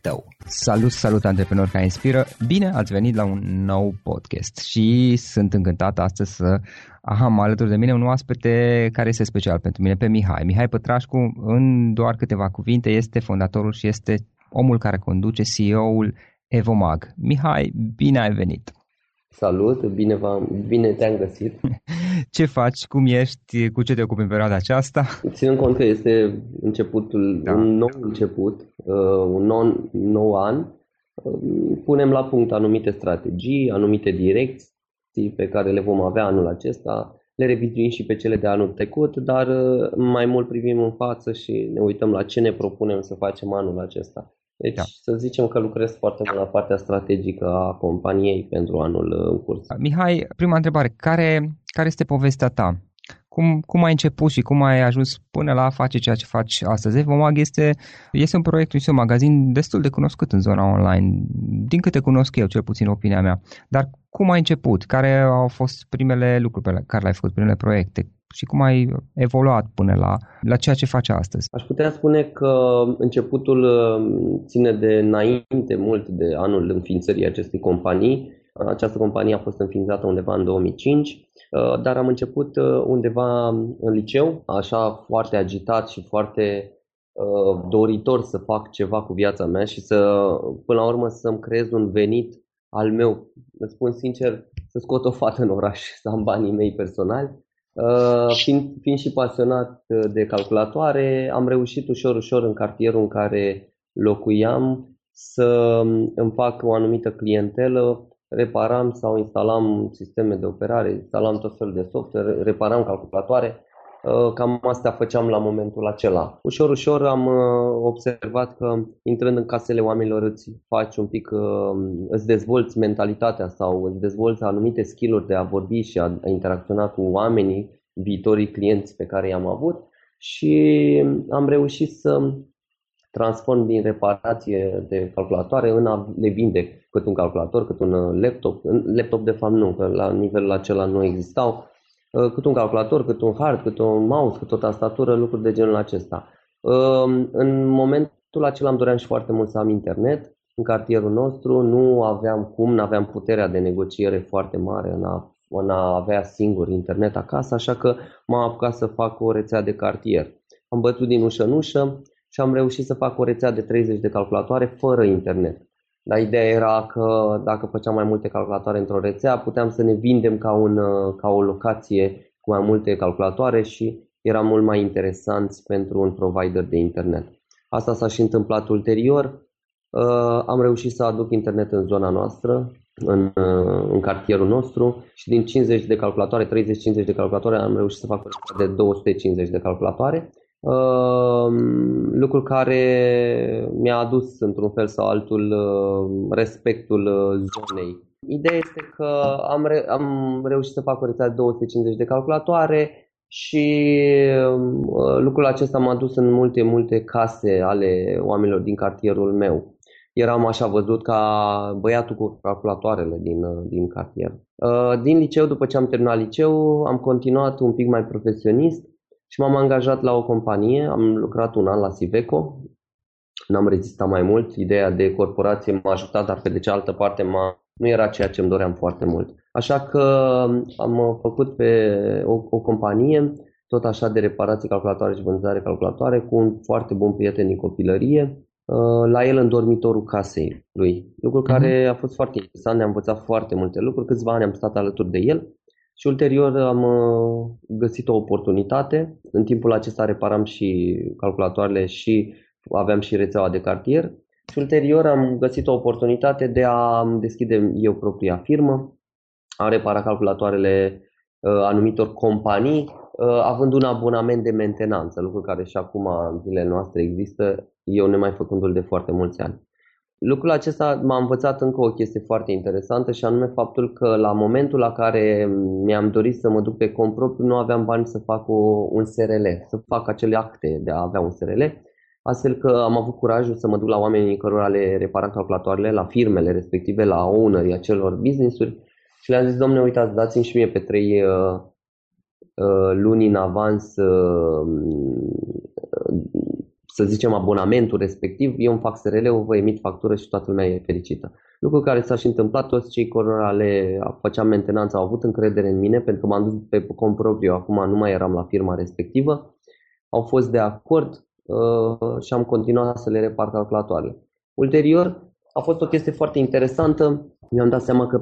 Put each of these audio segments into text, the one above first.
tău. Salut, salut antreprenori care inspiră! Bine ați venit la un nou podcast și sunt încântat astăzi să am alături de mine un oaspete care este special pentru mine, pe Mihai. Mihai Pătrașcu, în doar câteva cuvinte, este fondatorul și este omul care conduce CEO-ul Evomag. Mihai, bine ai venit! Salut, bine, bine te-am găsit. Ce faci, cum ești, cu ce te ocupi în perioada aceasta? Ținând cont că este începutul, da. un nou început, uh, un nou, nou an, uh, punem la punct anumite strategii, anumite direcții pe care le vom avea anul acesta, le revizuim și pe cele de anul trecut, dar uh, mai mult privim în față și ne uităm la ce ne propunem să facem anul acesta. Deci da. să zicem că lucrez foarte mult la partea strategică a companiei pentru anul uh, în curs. Mihai, prima întrebare, care, care este povestea ta? Cum, cum ai început și cum ai ajuns până la a face ceea ce faci astăzi? Evomag este, este un proiect, este un magazin destul de cunoscut în zona online, din câte cunosc eu, cel puțin opinia mea. Dar cum ai început? Care au fost primele lucruri pe care le-ai făcut, primele proiecte? Și cum ai evoluat până la, la ceea ce faci astăzi? Aș putea spune că începutul uh, ține de înainte mult de anul înființării acestei companii. Această companie a fost înființată undeva în 2005, dar am început undeva în liceu, așa foarte agitat și foarte doritor să fac ceva cu viața mea și să, până la urmă, să-mi creez un venit al meu. Îți spun sincer, să scot o fată în oraș, să am banii mei personali. Fiind, fiind și pasionat de calculatoare, am reușit ușor, ușor în cartierul în care locuiam să îmi fac o anumită clientelă, reparam sau instalam sisteme de operare, instalam tot felul de software, reparam calculatoare, uh, cam astea făceam la momentul acela. Ușor, ușor am uh, observat că intrând în casele oamenilor îți faci un pic, uh, îți dezvolți mentalitatea sau îți dezvolți anumite skill-uri de a vorbi și a interacționa cu oamenii, viitorii clienți pe care i-am avut și am reușit să transform din reparație de calculatoare în a le vinde cât un calculator, cât un uh, laptop. Laptop de fapt nu, că la nivelul acela nu existau. Uh, cât un calculator, cât un hard, cât un mouse, cât o tastatură, lucruri de genul acesta. Um, în momentul acela îmi doream și foarte mult să am internet în cartierul nostru, nu aveam cum, nu aveam puterea de negociere foarte mare în a, în a avea singur internet acasă, așa că m-am apucat să fac o rețea de cartier. Am bătut din ușă în ușă, și am reușit să fac o rețea de 30 de calculatoare fără internet. Dar ideea era că dacă făceam mai multe calculatoare într-o rețea, puteam să ne vindem ca, un, ca o locație cu mai multe calculatoare și era mult mai interesant pentru un provider de internet. Asta s-a și întâmplat ulterior. Uh, am reușit să aduc internet în zona noastră, în, uh, în cartierul nostru și din 50 de calculatoare, 30-50 de calculatoare, am reușit să fac de 250 de calculatoare Ehm, lucru care mi-a adus într-un fel sau altul ehm, respectul uh, zonei. Ideea este că am, re- am reușit să fac o rețea de 250 de calculatoare și ehm, uh, lucrul acesta m-a dus în multe, multe case ale oamenilor din cartierul meu. Eram așa văzut ca băiatul cu calculatoarele din, uh, din cartier. Din liceu, după ce am terminat liceu, am continuat un pic mai profesionist și m-am angajat la o companie, am lucrat un an la Siveco, n-am rezistat mai mult, ideea de corporație m-a ajutat, dar pe de cealaltă parte m-a, nu era ceea ce îmi doream foarte mult. Așa că am făcut pe o, o companie, tot așa de reparații calculatoare și vânzare calculatoare, cu un foarte bun prieten din copilărie, uh, la el în dormitorul casei lui. Lucru care mhm. a fost foarte interesant, ne-a învățat foarte multe lucruri, câțiva ani am stat alături de el și ulterior am uh, găsit o oportunitate. În timpul acesta reparam și calculatoarele și aveam și rețeaua de cartier. Și ulterior am găsit o oportunitate de a deschide eu propria firmă, a repara calculatoarele uh, anumitor companii, uh, având un abonament de mentenanță, lucru care și acum în zilele noastre există, eu nemai făcându-l de foarte mulți ani. Lucrul acesta m-a învățat încă o chestie foarte interesantă și anume faptul că la momentul la care mi-am dorit să mă duc pe cont propriu nu aveam bani să fac o, un SRL, să fac acele acte de a avea un SRL, astfel că am avut curajul să mă duc la oamenii cărora le reparam calculatoarele, la firmele respective, la ownerii acelor business-uri și le-am zis, domnule, uitați, dați-mi și mie pe trei uh, uh, luni în avans uh, să zicem, abonamentul respectiv, eu îmi fac SRL-ul, vă emit factură și toată lumea e fericită. Lucru care s-a și întâmplat, toți cei care le făceam mentenanță au avut încredere în mine, pentru că m-am dus pe cont propriu, acum nu mai eram la firma respectivă, au fost de acord uh, și am continuat să le repar calculatoarele. Ulterior, a fost o chestie foarte interesantă, mi-am dat seama că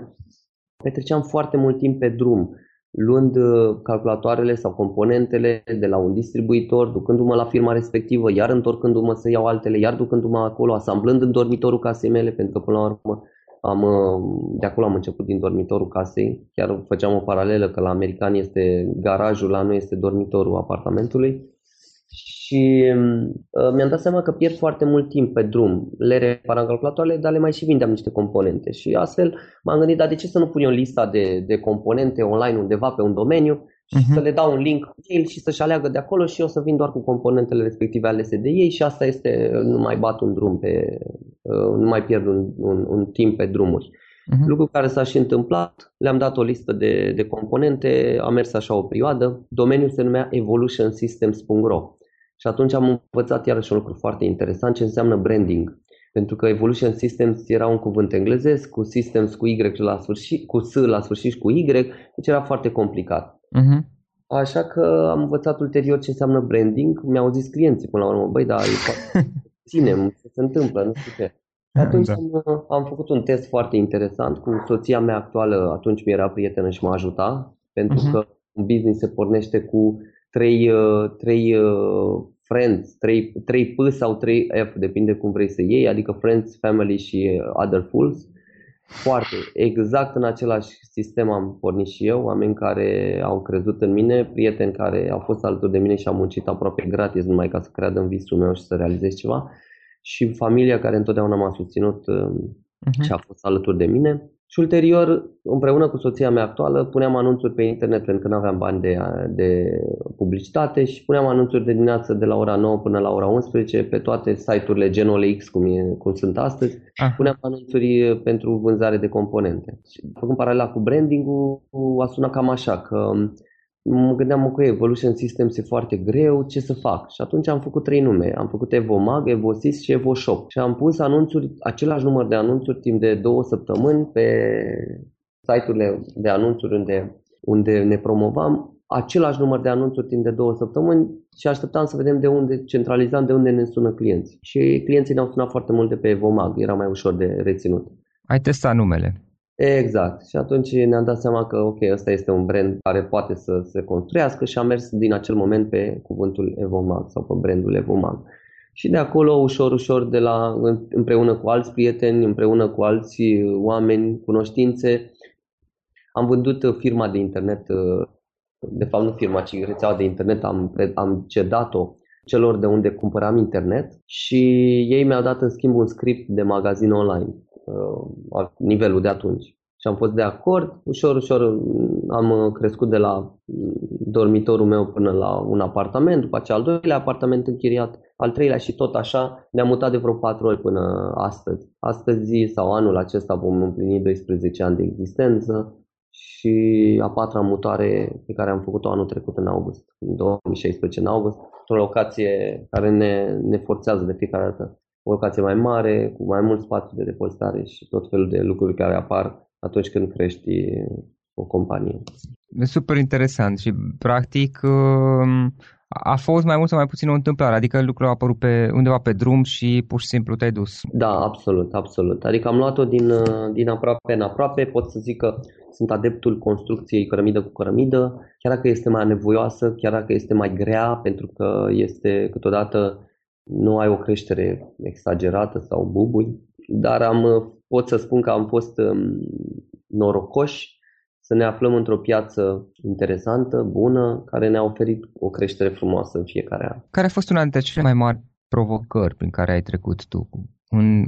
petreceam foarte mult timp pe drum luând uh, calculatoarele sau componentele de la un distribuitor, ducându-mă la firma respectivă, iar întorcându-mă să iau altele, iar ducându-mă acolo, asamblând în dormitorul casei mele, pentru că până la urmă am, uh, de acolo am început din dormitorul casei, chiar făceam o paralelă că la americani este garajul, la noi este dormitorul apartamentului și uh, mi-am dat seama că pierd foarte mult timp pe drum. Le reparam calculatoarele, dar le mai și vindeam niște componente. Și astfel m-am gândit, dar de ce să nu pun eu lista de, de componente online undeva pe un domeniu și uh-huh. să le dau un link mail și să-și aleagă de acolo și eu să vin doar cu componentele respective alese de ei și asta este, nu mai bat un drum pe, uh, nu mai pierd un, un, un timp pe drumuri. Uh-huh. Lucru care s-a și întâmplat, le-am dat o listă de, de componente, a mers așa o perioadă, domeniul se numea evolutionsystems.ro și atunci am învățat iarăși un lucru foarte interesant ce înseamnă branding. pentru că Evolution Systems era un cuvânt englezesc, cu Systems cu Y la sfârșit, cu S la sfârșit și cu Y, deci era foarte complicat. Uh-huh. Așa că am învățat ulterior ce înseamnă branding, mi-au zis clienții până la urmă, băi, dar ținem, ce se întâmplă, nu știu ce. Atunci da. am, am făcut un test foarte interesant cu soția mea actuală, atunci mi era prietenă și mă ajuta, pentru uh-huh. că un business se pornește cu trei, uh, trei uh, friends, 3, 3 P sau 3 F, depinde cum vrei să iei, adică friends, family și other fools. Foarte, exact în același sistem am pornit și eu, oameni care au crezut în mine, prieteni care au fost alături de mine și au muncit aproape gratis numai ca să creadă în visul meu și să realizez ceva și familia care întotdeauna m-a susținut uh-huh. și a fost alături de mine. Și ulterior, împreună cu soția mea actuală, puneam anunțuri pe internet pentru că nu aveam bani de, de publicitate și puneam anunțuri de dimineață de la ora 9 până la ora 11 pe toate site-urile Gen OLX, cum, e, cum sunt astăzi. Ah. Puneam anunțuri pentru vânzare de componente. Și făcând paralela cu branding-ul, a sunat cam așa, că mă gândeam că Evolution Systems e foarte greu, ce să fac? Și atunci am făcut trei nume. Am făcut EvoMag, EvoSys și EvoShop. Și am pus anunțuri, același număr de anunțuri timp de două săptămâni pe site-urile de anunțuri unde, unde ne promovam, același număr de anunțuri timp de două săptămâni și așteptam să vedem de unde centralizam, de unde ne sună clienții. Și clienții ne-au sunat foarte mult de pe EvoMag, era mai ușor de reținut. Ai testat numele? Exact. Și atunci ne-am dat seama că, ok, ăsta este un brand care poate să se construiască și am mers din acel moment pe cuvântul Evomag sau pe brandul Evomag. Și de acolo, ușor, ușor, de la, împreună cu alți prieteni, împreună cu alți oameni, cunoștințe, am vândut firma de internet, de fapt nu firma, ci rețeaua de internet, am, am cedat-o celor de unde cumpăram internet și ei mi-au dat în schimb un script de magazin online uh, nivelul de atunci. Și am fost de acord, ușor, ușor mm, am uh, crescut de la mm, dormitorul meu până la un apartament, după aceea al doilea apartament închiriat, al treilea și tot așa, ne-am mutat de vreo patru ori până astăzi. Astăzi sau anul acesta vom împlini 12 ani de existență și a patra mutare pe care am făcut-o anul trecut în august, în 2016 în august, o locație care ne, ne forțează de fiecare dată o locație mai mare, cu mai mult spațiu de depozitare și tot felul de lucruri care apar atunci când crești o companie. E super interesant și practic um, a fost mai mult sau mai puțin o întâmplare, adică lucrul a apărut pe, undeva pe drum și pur și simplu te-ai dus. Da, absolut, absolut. Adică am luat-o din, din aproape în aproape, pot să zic că sunt adeptul construcției cărămidă cu cărămidă, chiar dacă este mai nevoioasă, chiar dacă este mai grea, pentru că este câteodată nu ai o creștere exagerată sau bubui, dar am, pot să spun că am fost um, norocoși să ne aflăm într-o piață interesantă, bună, care ne-a oferit o creștere frumoasă în fiecare an. Care a fost una dintre cele mai mari provocări prin care ai trecut tu? În,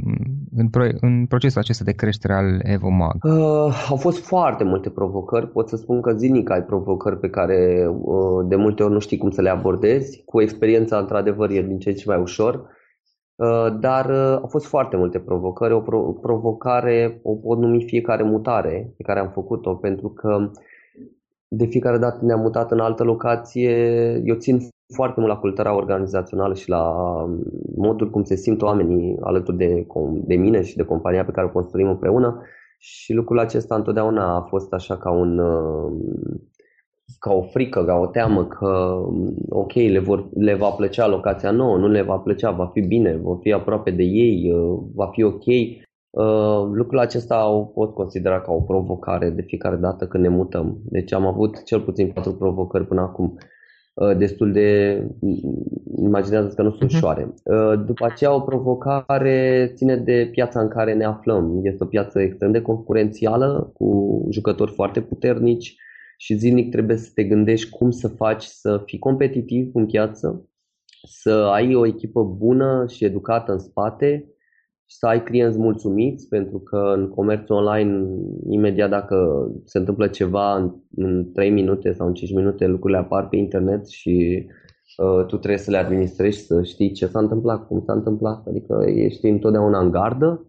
în, pro, în procesul acesta de creștere al EvoMag? Uh, au fost foarte multe provocări. Pot să spun că zilnic ai provocări pe care uh, de multe ori nu știi cum să le abordezi. Cu experiența, într-adevăr, e din ce în ce mai ușor. Uh, dar uh, au fost foarte multe provocări. O pro- provocare o pot numi fiecare mutare pe care am făcut-o, pentru că de fiecare dată ne-am mutat în altă locație. Eu țin foarte mult la cultura organizațională și la um, modul cum se simt oamenii alături de, de mine și de compania pe care o construim împreună și lucrul acesta întotdeauna a fost așa ca un um, ca o frică, ca o teamă că um, ok, le, vor, le va plăcea locația nouă, nu le va plăcea, va fi bine, vor fi aproape de ei, uh, va fi ok. Uh, lucrul acesta o pot considera ca o provocare de fiecare dată când ne mutăm. Deci am avut cel puțin patru provocări până acum. Uh, destul de, imaginează că nu sunt mhm. ușoare. Uh, după aceea o provocare ține de piața în care ne aflăm. Este o piață extrem de concurențială, cu jucători foarte puternici și zilnic trebuie să te gândești cum să faci să fii competitiv în piață, să ai o echipă bună și educată în spate și să ai clienți mulțumiți, pentru că în comerțul online, imediat dacă se întâmplă ceva în, în 3 minute sau în 5 minute, lucrurile apar pe internet și uh, tu trebuie să le administrezi, să știi ce s-a întâmplat, cum s-a întâmplat, adică ești întotdeauna în gardă.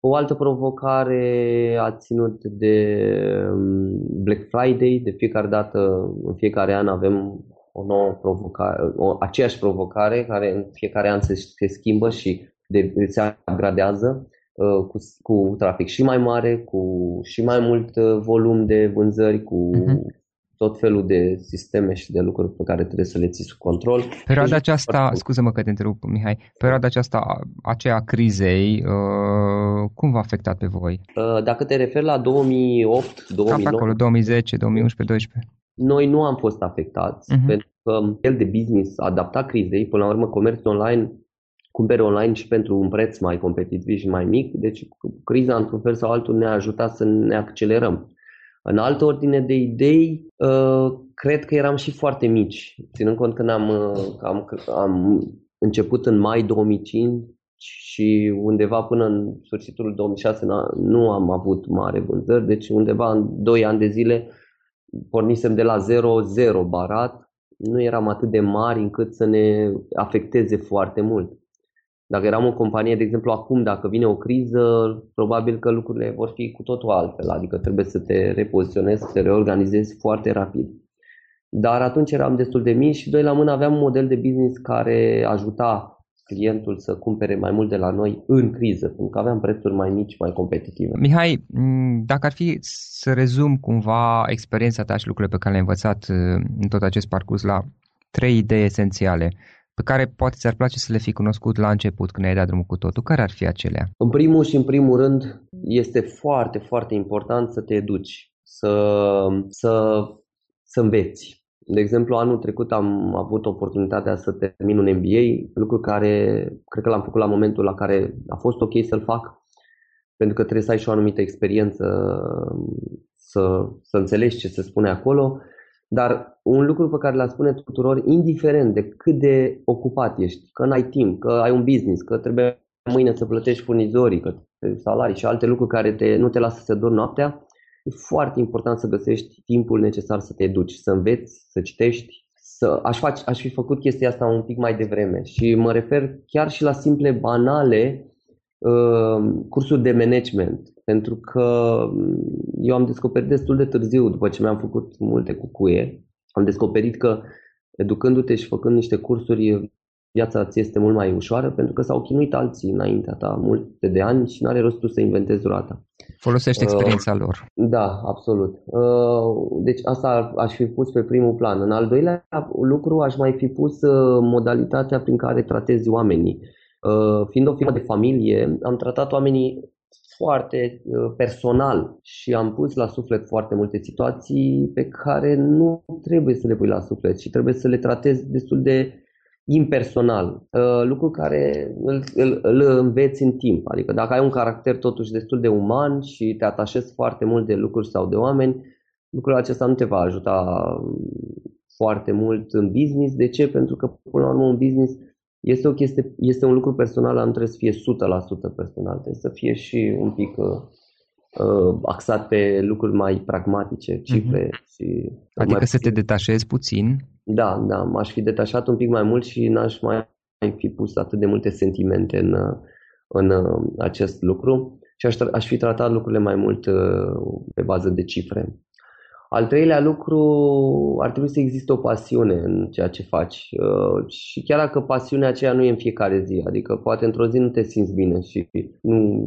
O altă provocare a ținut de um, Black Friday, de fiecare dată, în fiecare an avem o nouă provocare, o, aceeași provocare care în fiecare an se, se schimbă și de, se upgradează uh, cu, cu trafic și mai mare, cu și mai mult uh, volum de vânzări, cu uh-huh tot felul de sisteme și de lucruri pe care trebuie să le ții sub control. Perioada aceasta, scuză-mă că te întrerup, Mihai, perioada aceasta, aceea a crizei, uh, cum v-a afectat pe voi? Uh, dacă te referi la 2008, 2009... Cam acolo, 2010, 2011, 2012. Noi nu am fost afectați, uh-huh. pentru că el de business a adaptat crizei, până la urmă comerțul online cumpere online și pentru un preț mai competitiv și mai mic, deci criza într-un fel sau altul ne-a ajutat să ne accelerăm. În altă ordine de idei, uh, cred că eram și foarte mici, ținând cont că am, uh, am, am început în mai 2005 și undeva până în sfârșitul 2006 nu am avut mare vânzări, deci undeva în 2 ani de zile pornisem de la 0-0 barat, nu eram atât de mari încât să ne afecteze foarte mult. Dacă eram o companie, de exemplu, acum, dacă vine o criză, probabil că lucrurile vor fi cu totul altfel, adică trebuie să te repoziționezi, să te reorganizezi foarte rapid. Dar atunci eram destul de mici și doi la mână aveam un model de business care ajuta clientul să cumpere mai mult de la noi în criză, pentru că aveam prețuri mai mici, mai competitive. Mihai, dacă ar fi să rezum cumva experiența ta și lucrurile pe care le-ai învățat uh, în tot acest parcurs la trei idei esențiale pe care poate ți-ar place să le fi cunoscut la început când ai dat drumul cu totul, care ar fi acelea? În primul și în primul rând este foarte, foarte important să te educi, să, să, să înveți. De exemplu, anul trecut am avut oportunitatea să termin un MBA, lucru care cred că l-am făcut la momentul la care a fost ok să-l fac, pentru că trebuie să ai și o anumită experiență să, să înțelegi ce se spune acolo dar un lucru pe care l-a spune tuturor, indiferent de cât de ocupat ești, că n-ai timp, că ai un business, că trebuie mâine să plătești furnizorii, că salarii și alte lucruri care te, nu te lasă să dormi noaptea, e foarte important să găsești timpul necesar să te educi, să înveți, să citești. Să, aș, face, aș fi făcut chestia asta un pic mai devreme și mă refer chiar și la simple, banale uh, cursuri de management pentru că mm, eu am descoperit destul de târziu, după ce mi-am făcut multe cucuie, am descoperit că educându-te și făcând niște cursuri, viața ți este mult mai ușoară pentru că s-au chinuit alții înaintea ta multe de ani și nu are rost tu să inventezi durata. Folosești experiența uh, lor. Da, absolut. Uh, deci asta aș fi pus pe primul plan. În al doilea lucru aș mai fi pus uh, modalitatea prin care tratezi oamenii. Uh, fiind o firmă de familie, am tratat oamenii foarte uh, personal și am pus la suflet foarte multe situații pe care nu trebuie să le pui la suflet și trebuie să le tratezi destul de impersonal, uh, lucru care îl, îl, îl înveți în timp. Adică dacă ai un caracter totuși destul de uman și te atașezi foarte mult de lucruri sau de oameni, lucrul acesta nu te va ajuta um, foarte mult în business. De ce? Pentru că până la urmă un business este, o chestie, este un lucru personal, nu trebuie să fie 100% personal, trebuie să fie și un pic uh, uh, axat pe lucruri mai pragmatice, cifre uh-huh. și... Adică mai să te detașezi puțin? Da, da, m-aș fi detașat un pic mai mult și n-aș mai fi pus atât de multe sentimente în, în uh, acest lucru și aș, aș fi tratat lucrurile mai mult uh, pe bază de cifre. Al treilea lucru, ar trebui să existe o pasiune în ceea ce faci uh, și chiar dacă pasiunea aceea nu e în fiecare zi, adică poate într-o zi nu te simți bine și nu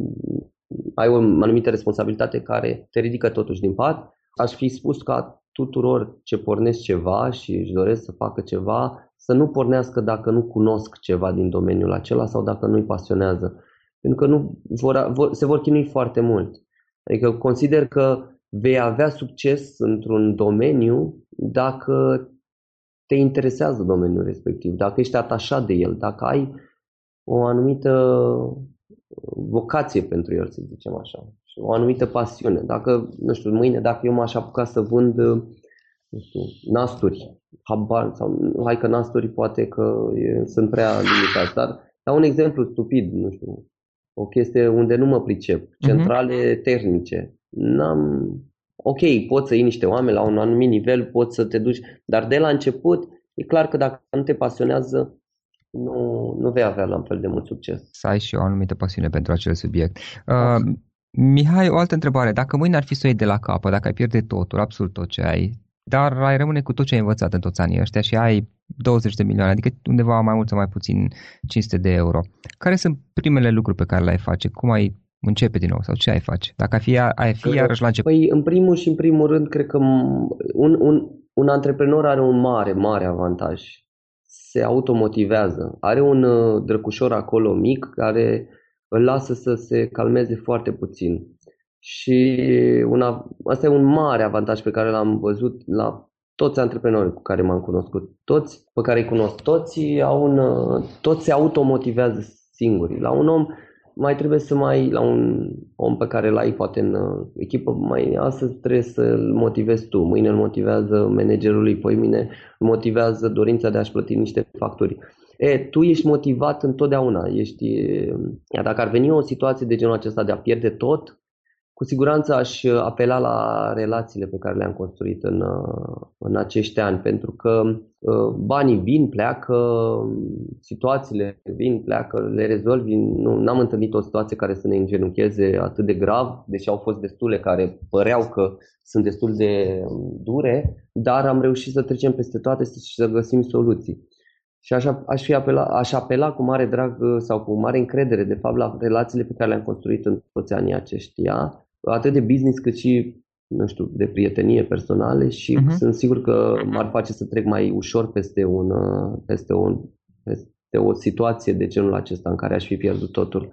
ai o anumită responsabilitate care te ridică totuși din pat, aș fi spus ca tuturor ce pornesc ceva și își doresc să facă ceva, să nu pornească dacă nu cunosc ceva din domeniul acela sau dacă nu-i pasionează. Pentru că nu vor, vor, se vor chinui foarte mult. Adică consider că vei avea succes într-un domeniu dacă te interesează domeniul respectiv, dacă ești atașat de el, dacă ai o anumită vocație pentru el, să zicem așa, și o anumită pasiune. Dacă, nu știu, mâine, dacă eu m-aș apuca să vând, nu știu, nasturi, habar, sau hai că nasturi poate că e, sunt prea limitați, dar dau un exemplu stupid, nu știu, o chestie unde nu mă pricep, mhm. centrale uh-huh. termice, n-am... Ok, poți să iei niște oameni la un anumit nivel, poți să te duci, dar de la început e clar că dacă nu te pasionează, nu, nu vei avea la fel de mult succes. Să ai și o anumită pasiune pentru acel subiect. Uh, Mihai, o altă întrebare. Dacă mâine ar fi să o iei de la capă, dacă ai pierde totul, absolut tot ce ai, dar ai rămâne cu tot ce ai învățat în toți anii ăștia și ai 20 de milioane, adică undeva mai mult sau mai puțin 500 de euro. Care sunt primele lucruri pe care le-ai face? Cum ai începe din nou sau ce ai face? Dacă ai fi, ai fi iarăși la început. Păi, în primul și în primul rând, cred că un, un, un antreprenor are un mare, mare avantaj. Se automotivează. Are un uh, drăcușor acolo mic care îl lasă să se calmeze foarte puțin. Și una, asta e un mare avantaj pe care l-am văzut la toți antreprenorii cu care m-am cunoscut. Toți pe care îi cunosc, toți, au un, uh, toți se automotivează singuri. La un om mai trebuie să mai, la un om pe care l-ai poate în uh, echipă, mai astăzi trebuie să-l motivezi tu, mâine îl motivează managerul lui, poi mine îl motivează dorința de a-și plăti niște facturi. E, tu ești motivat întotdeauna, ești, iar dacă ar veni o situație de genul acesta de a pierde tot, cu siguranță aș uh, apela la relațiile pe care le-am construit în, uh, în acești ani, pentru că uh, banii vin, pleacă, situațiile vin, pleacă, le rezolvi. Nu am întâlnit o situație care să ne îngenuncheze atât de grav, deși au fost destule care păreau că sunt destul de um, dure, dar am reușit să trecem peste toate și să găsim soluții. Și așa, aș, fi apela, aș apela cu mare drag sau cu mare încredere, de fapt, la relațiile pe care le-am construit în toți anii aceștia, atât de business cât și nu știu, de prietenie personale și uh-huh. sunt sigur că m-ar face să trec mai ușor peste, un, peste, un, peste o situație de genul acesta în care aș fi pierdut totul.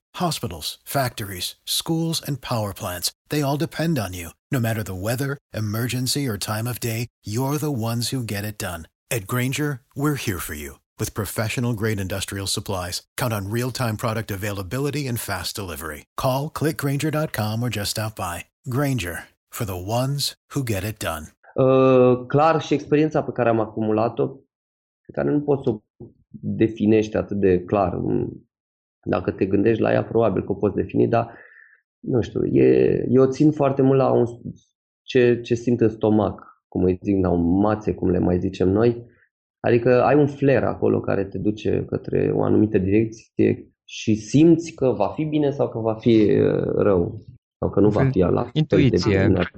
Hospitals, factories, schools, and power plants, they all depend on you. No matter the weather, emergency, or time of day, you're the ones who get it done. At Granger, we're here for you with professional grade industrial supplies. Count on real time product availability and fast delivery. Call clickgranger.com or just stop by. Granger for the ones who get it done. Uh, clar și experiența pe care am acumulat-o, pe care nu poți să o definești atât de clar. Dacă te gândești la ea, probabil că o poți defini, dar nu știu, e, eu țin foarte mult la un, ce, ce simt în stomac, cum îi zic, la un mațe, cum le mai zicem noi. Adică ai un flair acolo care te duce către o anumită direcție și simți că va fi bine sau că va fi rău sau că nu va fi la Intuiție. De bine,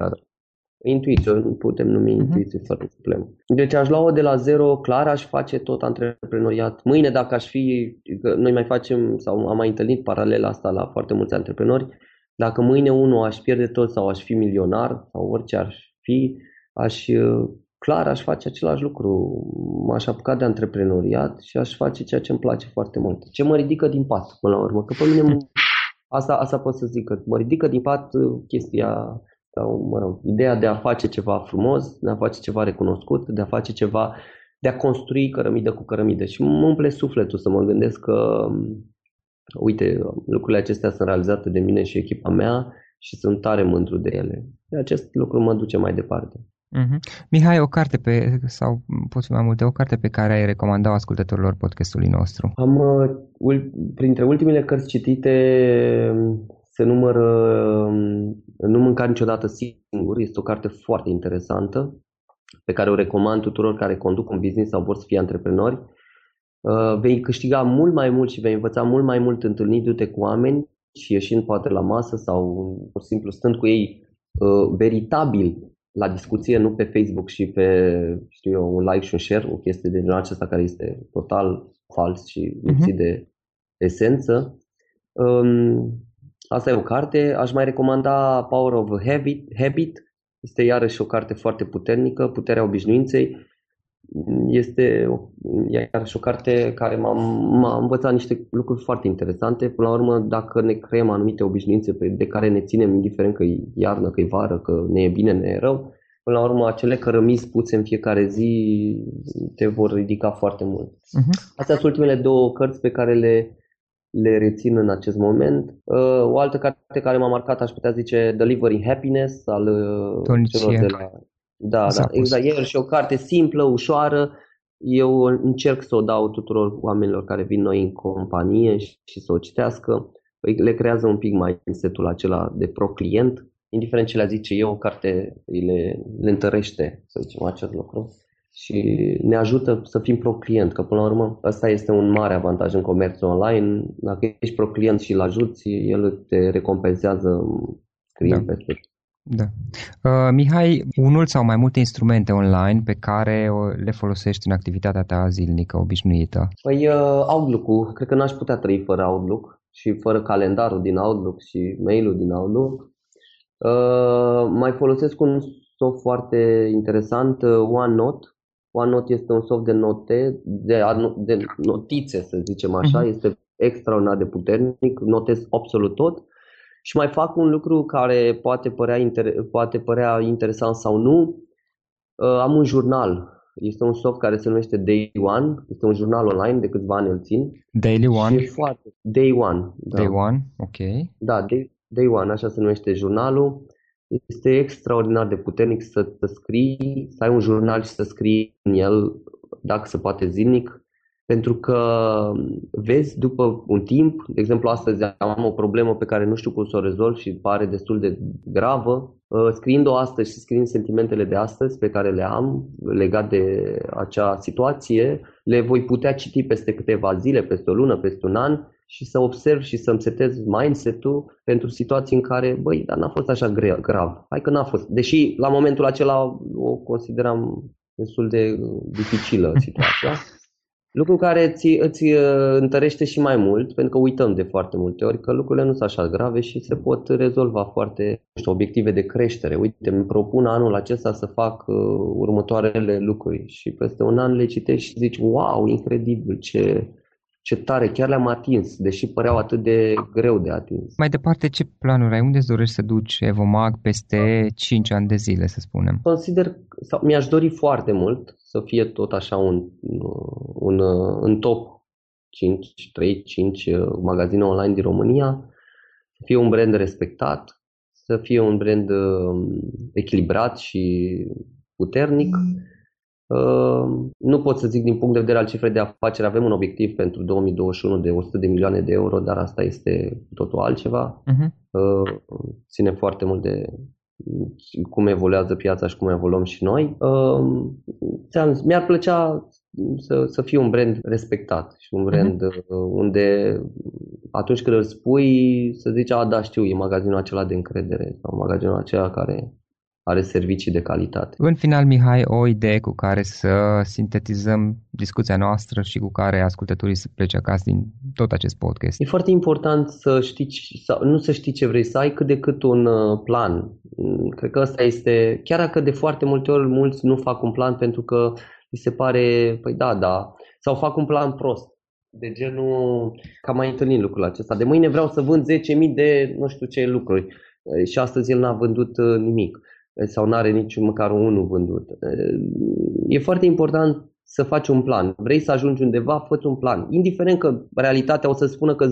Intuiție, nu putem numi uh-huh. intuiție fără problemă. Deci aș lua-o de la zero, clar aș face tot antreprenoriat. Mâine dacă aș fi, că noi mai facem sau am mai întâlnit paralela asta la foarte mulți antreprenori, dacă mâine unul aș pierde tot sau aș fi milionar sau orice ar fi, aș, clar aș face același lucru. M-aș apuca de antreprenoriat și aș face ceea ce îmi place foarte mult. Ce mă ridică din pat până la urmă, că pe mine asta, asta pot să zic, că mă ridică din pat chestia sau, mă rog, ideea de a face ceva frumos, de a face ceva recunoscut, de a face ceva, de a construi cărămidă cu cărămidă. Și mă umple sufletul să mă gândesc că, uite, lucrurile acestea sunt realizate de mine și echipa mea și sunt tare mândru de ele. Acest lucru mă duce mai departe. Mm-hmm. Mihai, o carte pe, sau poți mai multe, o carte pe care ai recomandat ascultătorilor podcastului nostru? Am, uh, printre ultimele cărți citite, se numără Nu mânca niciodată singur. Este o carte foarte interesantă pe care o recomand tuturor care conduc un business sau vor să fie antreprenori. Uh, vei câștiga mult mai mult și vei învăța mult mai mult întâlnindu-te cu oameni și ieșind poate la masă sau pur și simplu stând cu ei uh, veritabil la discuție, nu pe Facebook și pe, știu eu, un like și un share, o chestie de genul acesta care este total fals și lipsit uh-huh. de esență. Um, Asta e o carte. Aș mai recomanda Power of Habit. Habit. Este iarăși o carte foarte puternică, Puterea obișnuinței. Este iarăși o carte care m-a, m-a învățat niște lucruri foarte interesante. Până la urmă, dacă ne creăm anumite obișnuințe de care ne ținem, indiferent că e iarnă, că e vară, că ne e bine, ne e rău, până la urmă acele cărămizi puse în fiecare zi te vor ridica foarte mult. Uh-huh. Astea sunt ultimele două cărți pe care le le rețin în acest moment. Uh, o altă carte care m-a marcat, aș putea zice, Delivering Happiness al uh, Tony celor de la... Da, da, exact. E și o carte simplă, ușoară, eu încerc să o dau tuturor oamenilor care vin noi în companie și, și să o citească. Le creează un pic mai setul acela de pro-client, indiferent ce le zice eu, o carte le, le întărește, să zicem, acest lucru și ne ajută să fim pro-client, că până la urmă ăsta este un mare avantaj în comerțul online. Dacă ești pro-client și îl ajuți, el te recompensează scriind da. peste da. Uh, Mihai, unul sau mai multe instrumente online pe care le folosești în activitatea ta zilnică, obișnuită? Păi uh, Outlook-ul, cred că n-aș putea trăi fără Outlook și fără calendarul din Outlook și mail-ul din Outlook. Uh, mai folosesc un soft foarte interesant, uh, OneNote. OneNote este un soft de note, de, de notițe, să zicem așa, uh-huh. este extraordinar de puternic, notez absolut tot și mai fac un lucru care poate părea, inter- poate părea interesant sau nu. Uh, am un jurnal. Este un soft care se numește Day One. Este un jurnal online, de câțiva ani îl țin. Daily One? Și foarte. Day One. Da. Day One, ok. Da, Day, Day One, așa se numește jurnalul. Este extraordinar de puternic să, să scrii, să ai un jurnal și să scrii în el, dacă se poate zilnic, pentru că vezi după un timp, de exemplu astăzi am o problemă pe care nu știu cum să o rezolv și pare destul de gravă, uh, scriind-o astăzi și scriind sentimentele de astăzi pe care le am legat de acea situație, le voi putea citi peste câteva zile, peste o lună, peste un an și să observ și să-mi setez mindset-ul pentru situații în care, băi, dar n-a fost așa grav. Hai că n-a fost. Deși la momentul acela o consideram destul de dificilă situația. Lucru care îți, îți uh, întărește și mai mult, pentru că uităm de foarte multe ori că lucrurile nu sunt așa grave și se pot rezolva foarte știu, obiective de creștere. Uite, îmi propun anul acesta să fac uh, următoarele lucruri și peste un an le citești și zici, wow, incredibil, ce, ce tare, chiar le-am atins, deși păreau atât de greu de atins. Mai departe, ce planuri ai? Unde îți dorești să duci Evomag peste 5 ani de zile, să spunem? Consider, sau mi-aș dori foarte mult să fie tot așa un, un, un top 5, 3, 5 magazine online din România, să fie un brand respectat, să fie un brand um, echilibrat și puternic. Mm Ehm, nu pot să zic din punct de vedere al cifrei de afaceri, avem un obiectiv pentru 2021 de 100 de milioane de euro, dar asta este totul altceva. Uh-huh. Ține foarte mult de cum evoluează piața și cum evoluăm și noi. Ehm, mi-ar plăcea să, să fie un brand respectat și un brand uh-huh. unde atunci când îl spui să zici, a, da, știu, e magazinul acela de încredere sau magazinul acela care are servicii de calitate. În final, Mihai, o idee cu care să sintetizăm discuția noastră și cu care ascultătorii să plece acasă din tot acest podcast. E foarte important să știi, sau nu să știi ce vrei să ai, cât de cât un uh, plan. Mm, cred că asta este, chiar dacă de foarte multe ori mulți nu fac un plan pentru că îi se pare, păi da, da, sau fac un plan prost. De genul, că am mai întâlnit lucrul acesta. De mâine vreau să vând 10.000 de nu știu ce lucruri și astăzi el n-a vândut uh, nimic sau nu are nici măcar unul vândut. E foarte important să faci un plan. Vrei să ajungi undeva, fă un plan. Indiferent că realitatea o să spună că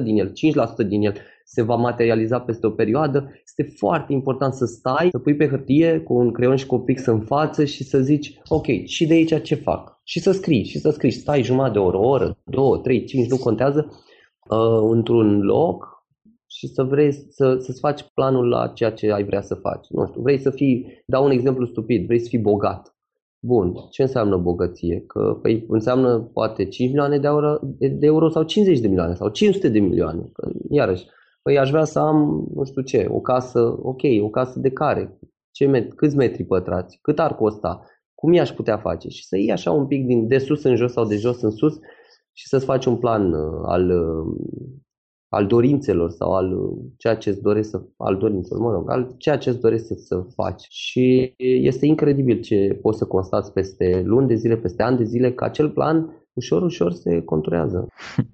10% din el, 5% din el se va materializa peste o perioadă, este foarte important să stai, să pui pe hârtie cu un creion și cu o pix în față și să zici, ok, și de aici ce fac? Și să scrii, și să scrii, stai jumătate de oră, o oră, două, trei, cinci, nu contează, uh, într-un loc și să vrei să, să-ți faci planul la ceea ce ai vrea să faci. Nu știu, vrei să fii, dau un exemplu stupid, vrei să fii bogat. Bun, ce înseamnă bogăție? Că păi, înseamnă poate 5 milioane de euro, de euro sau 50 de milioane sau 500 de milioane. Că, iarăși, păi aș vrea să am, nu știu ce, o casă, ok, o casă de care? Ce met- câți metri pătrați? Cât ar costa? Cum i-aș putea face? Și să iei așa un pic din de sus în jos sau de jos în sus și să-ți faci un plan uh, al uh, al dorințelor sau al uh, ceea ce îți dorești să al dorințelor, mă rog, al ceea ce îți dorești să, să faci. Și este incredibil ce poți să constați peste luni de zile, peste ani de zile, că acel plan ușor, ușor se conturează.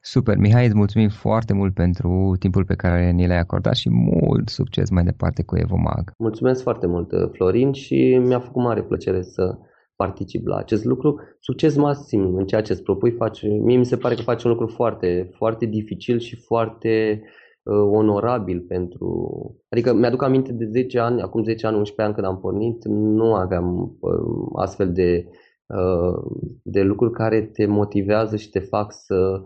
Super, Mihai, îți mulțumim foarte mult pentru timpul pe care ni l-ai acordat și mult succes mai departe cu Evomag. Mulțumesc foarte mult, Florin, și mi-a făcut mare plăcere să particip la acest lucru. Succes maxim în ceea ce îți propui. Faci, mie mi se pare că faci un lucru foarte, foarte dificil și foarte uh, onorabil pentru... Adică mi-aduc aminte de 10 ani, acum 10 ani, 11 ani când am pornit, nu aveam uh, astfel de de lucruri care te motivează și te fac să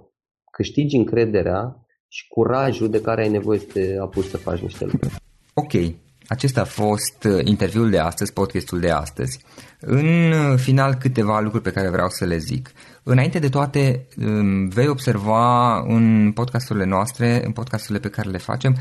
câștigi încrederea și curajul de care ai nevoie să te apuci să faci niște lucruri. Ok, acesta a fost uh, interviul de astăzi, podcastul de astăzi. În uh, final, câteva lucruri pe care vreau să le zic. Înainte de toate, um, vei observa în podcasturile noastre, în podcasturile pe care le facem,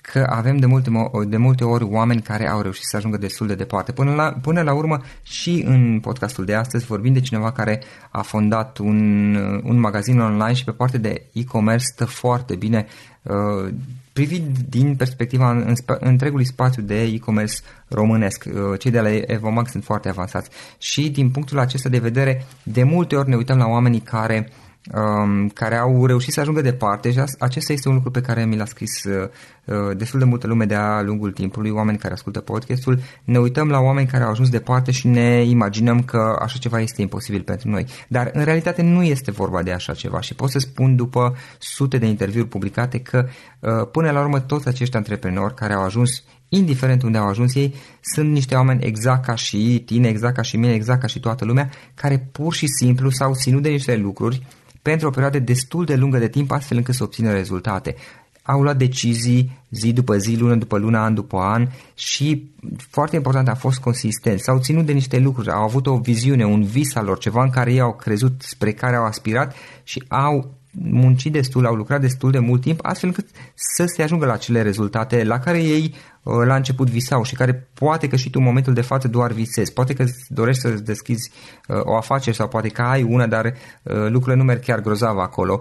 că avem de multe, de multe ori oameni care au reușit să ajungă destul de departe. Până la, până la urmă, și în podcastul de astăzi vorbim de cineva care a fondat un, un magazin online și pe partea de e-commerce stă foarte bine uh, privind din perspectiva în, în, întregului spațiu de e-commerce românesc. Uh, cei de la Evomax sunt foarte avansați și din punctul acesta de vedere, de multe ori ne uităm la oamenii care um, care au reușit să ajungă departe și acesta este un lucru pe care mi l-a scris uh, uh, destul de multă lume de-a lungul timpului, oameni care ascultă podcastul, ne uităm la oameni care au ajuns departe și ne imaginăm că așa ceva este imposibil pentru noi. Dar în realitate nu este vorba de așa ceva și pot să spun după sute de interviuri publicate că uh, până la urmă toți acești antreprenori care au ajuns indiferent unde au ajuns ei, sunt niște oameni exact ca și tine, exact ca și mine, exact ca și toată lumea, care pur și simplu s-au ținut de niște lucruri pentru o perioadă destul de lungă de timp, astfel încât să obțină rezultate. Au luat decizii zi după zi, lună după lună, an după an și foarte important a fost consistent. S-au ținut de niște lucruri, au avut o viziune, un vis al lor, ceva în care ei au crezut, spre care au aspirat și au muncit destul, au lucrat destul de mult timp, astfel încât să se ajungă la acele rezultate la care ei uh, la început visau și care poate că și tu în momentul de față doar visezi. Poate că dorești să deschizi uh, o afacere sau poate că ai una, dar uh, lucrurile nu merg chiar grozav acolo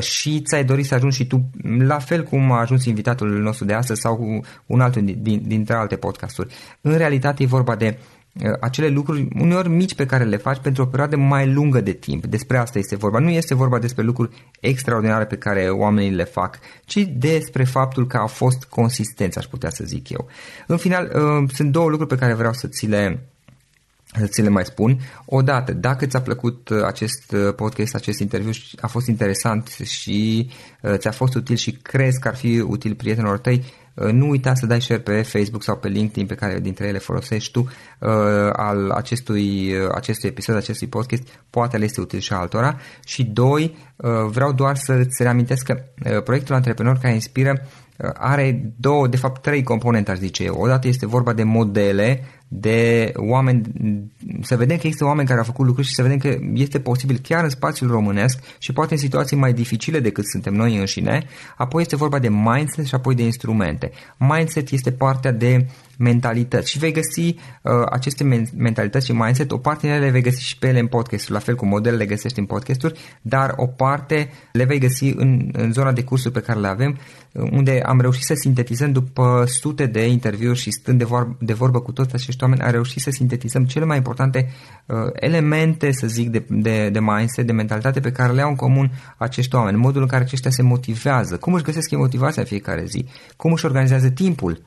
și ți-ai dorit să ajungi și tu la fel cum a ajuns invitatul nostru de astăzi sau un altul din, dintre alte podcasturi. În realitate e vorba de Uh, acele lucruri uneori mici pe care le faci pentru o perioadă mai lungă de timp. Despre asta este vorba. Nu este vorba despre lucruri extraordinare pe care oamenii le fac, ci despre faptul că au fost consistenți, aș putea să zic eu. În final, uh, sunt două lucruri pe care vreau să ți le să ți le mai spun. Odată, dacă ți-a plăcut uh, acest podcast, acest interviu, a fost interesant și ți-a fost util și crezi că ar fi util prietenilor tăi, Uh, nu uita să dai share pe Facebook sau pe LinkedIn pe care dintre ele folosești tu uh, al acestui, uh, acestui episod, acestui podcast, poate le este util și altora. Și doi, vreau doar să-ți reamintesc că proiectul Antreprenor care inspiră are două, de fapt trei componente, aș zice eu. Odată este vorba de modele de oameni, să vedem că există oameni care au făcut lucruri și să vedem că este posibil chiar în spațiul românesc și poate în situații mai dificile decât suntem noi înșine. Apoi este vorba de mindset și apoi de instrumente. Mindset este partea de mentalități. Și vei găsi uh, aceste mentalități și mindset, o parte din ele le vei găsi și pe ele în podcasturi, la fel cum modele le găsești în podcasturi, dar o parte le vei găsi în, în zona de cursuri pe care le avem, unde am reușit să sintetizăm după sute de interviuri și stând de, vor, de vorbă cu toți acești oameni, am reușit să sintetizăm cele mai importante uh, elemente, să zic, de, de, de mindset, de mentalitate pe care le au în comun acești oameni, modul în care aceștia se motivează, cum își găsesc ei motivația în fiecare zi, cum își organizează timpul,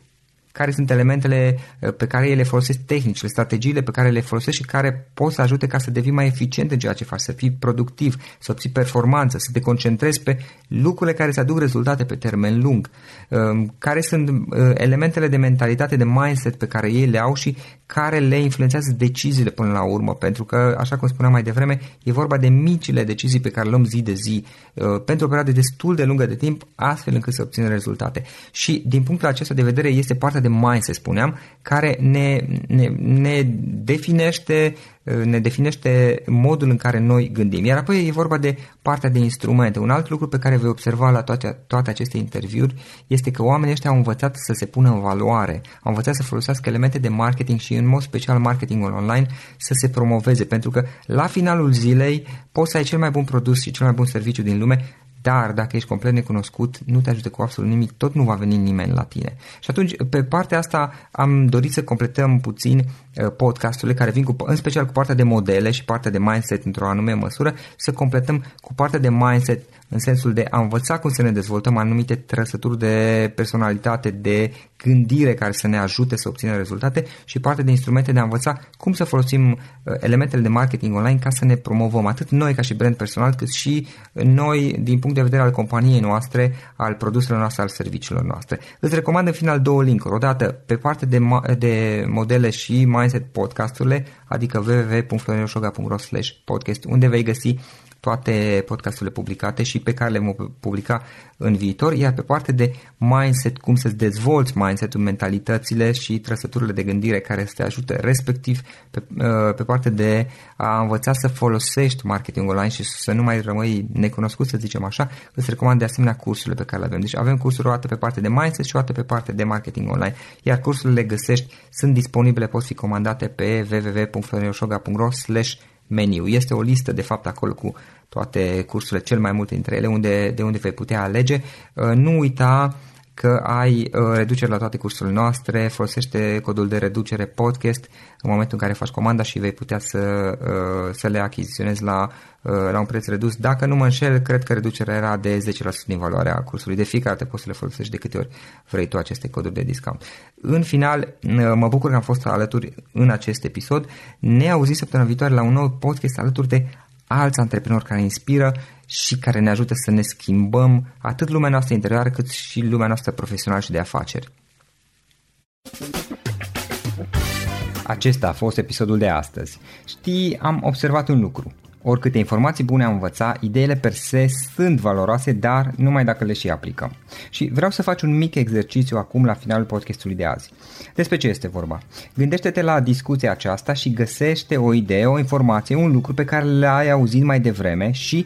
care sunt elementele uh, pe care ele folosesc tehnicile, strategiile pe care le folosesc și care pot să ajute ca să devii mai eficient în ceea ce faci, să fii productiv, să obții performanță, să te concentrezi pe lucrurile care îți aduc rezultate pe termen lung, um, care sunt uh, elementele de mentalitate, de mindset pe care ei le au și care le influențează deciziile până la urmă, pentru că, așa cum spuneam mai devreme, e vorba de micile decizii pe care le luăm zi de zi, uh, pentru o perioadă destul de lungă de timp, astfel încât să obținem rezultate. Și din punctul acesta de vedere este partea de mindset, spuneam, care ne, ne, ne definește ne definește modul în care noi gândim. Iar apoi e vorba de partea de instrumente. Un alt lucru pe care vei observa la toate, toate aceste interviuri este că oamenii ăștia au învățat să se pună în valoare, au învățat să folosească elemente de marketing și în mod special marketingul online să se promoveze, pentru că la finalul zilei poți să ai cel mai bun produs și cel mai bun serviciu din lume, dar dacă ești complet necunoscut, nu te ajută cu absolut nimic, tot nu va veni nimeni la tine. Și atunci, pe partea asta, am dorit să completăm puțin uh, podcasturile care vin cu, în special cu partea de modele și partea de mindset într-o anume măsură, să completăm cu partea de mindset în sensul de a învăța cum să ne dezvoltăm anumite trăsături de personalitate, de gândire care să ne ajute să obținem rezultate și partea de instrumente de a învăța cum să folosim uh, elementele de marketing online ca să ne promovăm atât noi ca și brand personal, cât și noi din punct de vedere al companiei noastre, al produselor noastre, al serviciilor noastre. Îți recomand în final două linkuri. Odată pe partea de, de modele și mindset podcasturile, adică www.florinosoga.ro podcast, unde vei găsi toate podcasturile publicate și pe care le vom publica în viitor, iar pe partea de mindset, cum să-ți dezvolți mindset-ul, mentalitățile și trăsăturile de gândire care să te ajute respectiv pe, uh, pe partea de a învăța să folosești marketing online și să nu mai rămâi necunoscut, să zicem așa, îți recomand de asemenea cursurile pe care le avem. Deci avem cursuri o dată pe partea de mindset și o dată pe partea de marketing online, iar cursurile le găsești, sunt disponibile, pot fi comandate pe www.florinosoga.ro meniu. Este o listă, de fapt, acolo cu toate cursurile, cel mai multe dintre ele, unde, de unde vei putea alege. Uh, nu uita că ai uh, reducere la toate cursurile noastre, folosește codul de reducere podcast în momentul în care faci comanda și vei putea să, uh, să le achiziționezi la, la un preț redus. Dacă nu mă înșel, cred că reducerea era de 10% din valoarea cursului. De fiecare dată poți să le folosești de câte ori vrei tu aceste coduri de discount. În final, mă bucur că am fost alături în acest episod. Ne auzim săptămâna viitoare la un nou podcast alături de alți antreprenori care inspiră și care ne ajută să ne schimbăm atât lumea noastră interioară cât și lumea noastră profesională și de afaceri. Acesta a fost episodul de astăzi. Știi, am observat un lucru. Oricâte informații bune am învățat, ideile per se sunt valoroase, dar numai dacă le și aplicăm. Și vreau să faci un mic exercițiu acum la finalul podcastului de azi. Despre ce este vorba? Gândește-te la discuția aceasta și găsește o idee, o informație, un lucru pe care l-ai auzit mai devreme și,